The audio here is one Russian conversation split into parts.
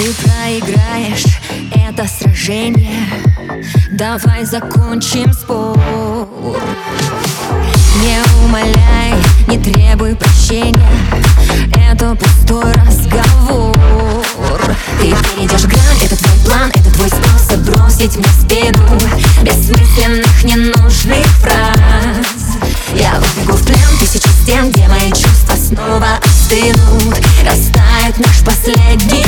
Ты проиграешь это сражение. Давай закончим спор. Не умоляй, не требуй прощения. Это пустой разговор. Ты перейдешь грань, это твой план Это твой способ бросить мне спину. Бессмысленных, ненужных фраз. Я выбегу в плен тысячи стен Где мои чувства снова остынут. Растает наш последний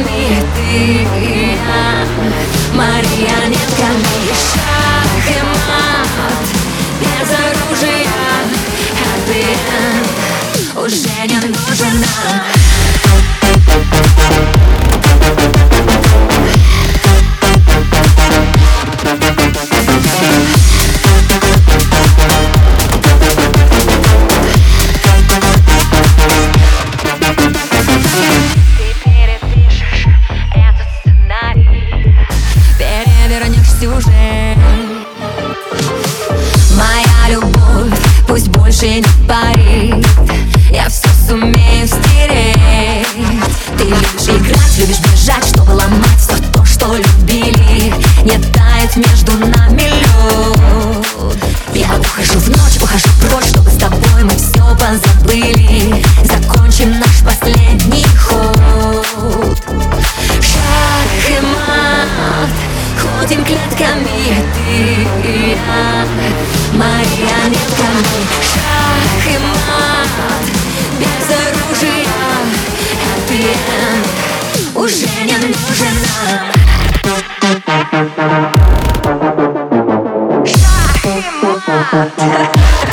клетками ты и я Марионетками Шаг и мат Без оружия Happy end Уже не нужен нам сюжет Моя любовь пусть больше не парит. Я все сумею стереть. Ты любишь играть, любишь бежать, чтобы ломать все то, что любили. Не тает между нами лед Я ухожу в ночь, ухожу прочь, чтобы с тобой мы все позабыли. Закончим наш последний ход. Шаг и мат Ходим ты и я Марионетками Шах и мат Без оружия. Happy end Уже не нужен нам Шах и мат